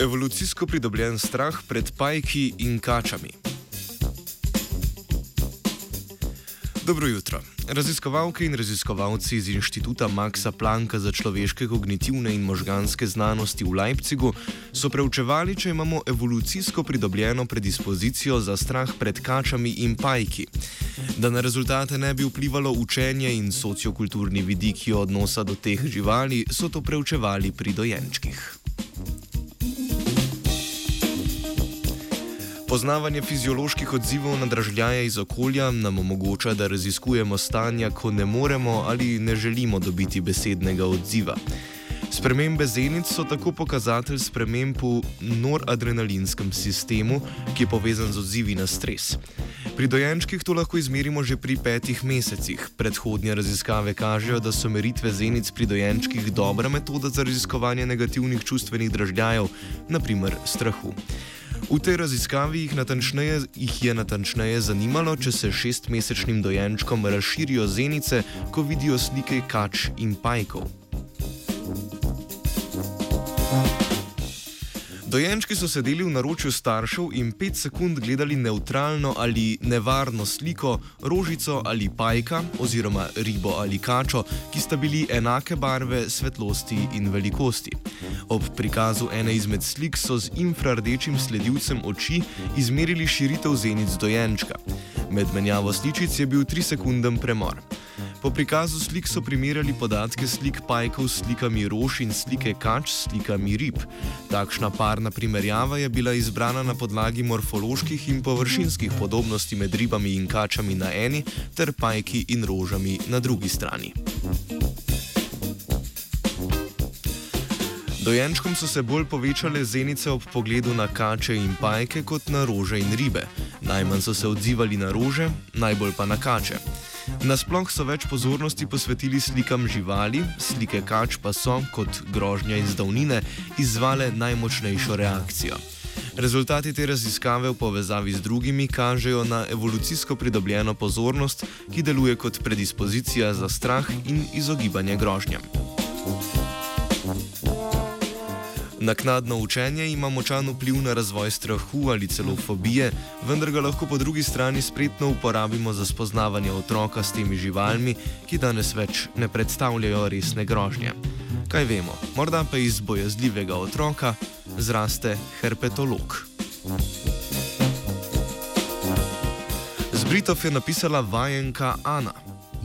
Evolucijsko pridobljen strah pred pajki in kačami. Dobro jutro. Raziskovalke in raziskovalci iz inštituta Maxa Plancka za človeške kognitivne in možganske znanosti v Leipzigu so preučevali, če imamo evolucijsko pridobljeno predispozicijo za strah pred kačami in pajki. Da na rezultate ne bi vplivalo učenje in sociokulturni vidiki odnosa do teh živali, so to preučevali pri dojenčkih. Poznavanje fizioloških odzivov na dražljaje iz okolja nam omogoča, da raziskujemo stanja, ko ne moremo ali ne želimo dobiti besednega odziva. Spremembe zenic so tako pokazatelj sprememb v noradrenalinskem sistemu, ki je povezan z odzivi na stres. Pri dojenčkih to lahko izmerimo že pri petih mesecih. Predhodnje raziskave kažejo, da so meritve zenic pri dojenčkih dobra metoda za raziskovanje negativnih čustvenih dražljajev, naprimer strahu. V tej raziskavi jih, jih je natančneje zanimalo, če se šestmesečnim dojenčkom razširijo zenice, ko vidijo slike kač in pajkov. Dojenčki so sedeli v naročju staršev in pet sekund gledali neutralno ali nevarno sliko, rožico ali pajka, oziroma ribo ali kačo, ki sta bili enake barve, svetlosti in velikosti. Ob prikazu ene izmed slik so z infrardečim sledilcem oči izmerili širitev zenic dojenčka. Med menjavo sličic je bil 3-sekunden premor. Po prikazu slik so primerjali podatke slik pajkov s slikami rož in slike kač s slikami rib. Takšna parna primerjava je bila izbrana na podlagi morfoloških in površinskih podobnosti med ribami in kačami na eni ter pajki in rožami na drugi strani. Dojenčkom so se bolj povečale zenice ob pogledu na kače in pajke kot na rože in ribe. Najmanj so se odzivali na rože, najbolj pa na kače. Nasploh so več pozornosti posvetili slikam živali, slike kač pa so, kot grožnja iz davnine, izzvale najmočnejšo reakcijo. Rezultati te raziskave v povezavi z drugimi kažejo na evolucijsko pridobljeno pozornost, ki deluje kot predispozicija za strah in izogibanje grožnjam. Naknadno učenje ima močan vpliv na razvoj strahu ali celo fobije, vendar ga lahko po drugi strani spretno uporabimo za spoznavanje otroka s temi živalmi, ki danes več ne predstavljajo resne grožnje. Kaj vemo, morda pa iz bojazljivega otroka zraste herpetolog. Z Britov je napisala vajenka Ana.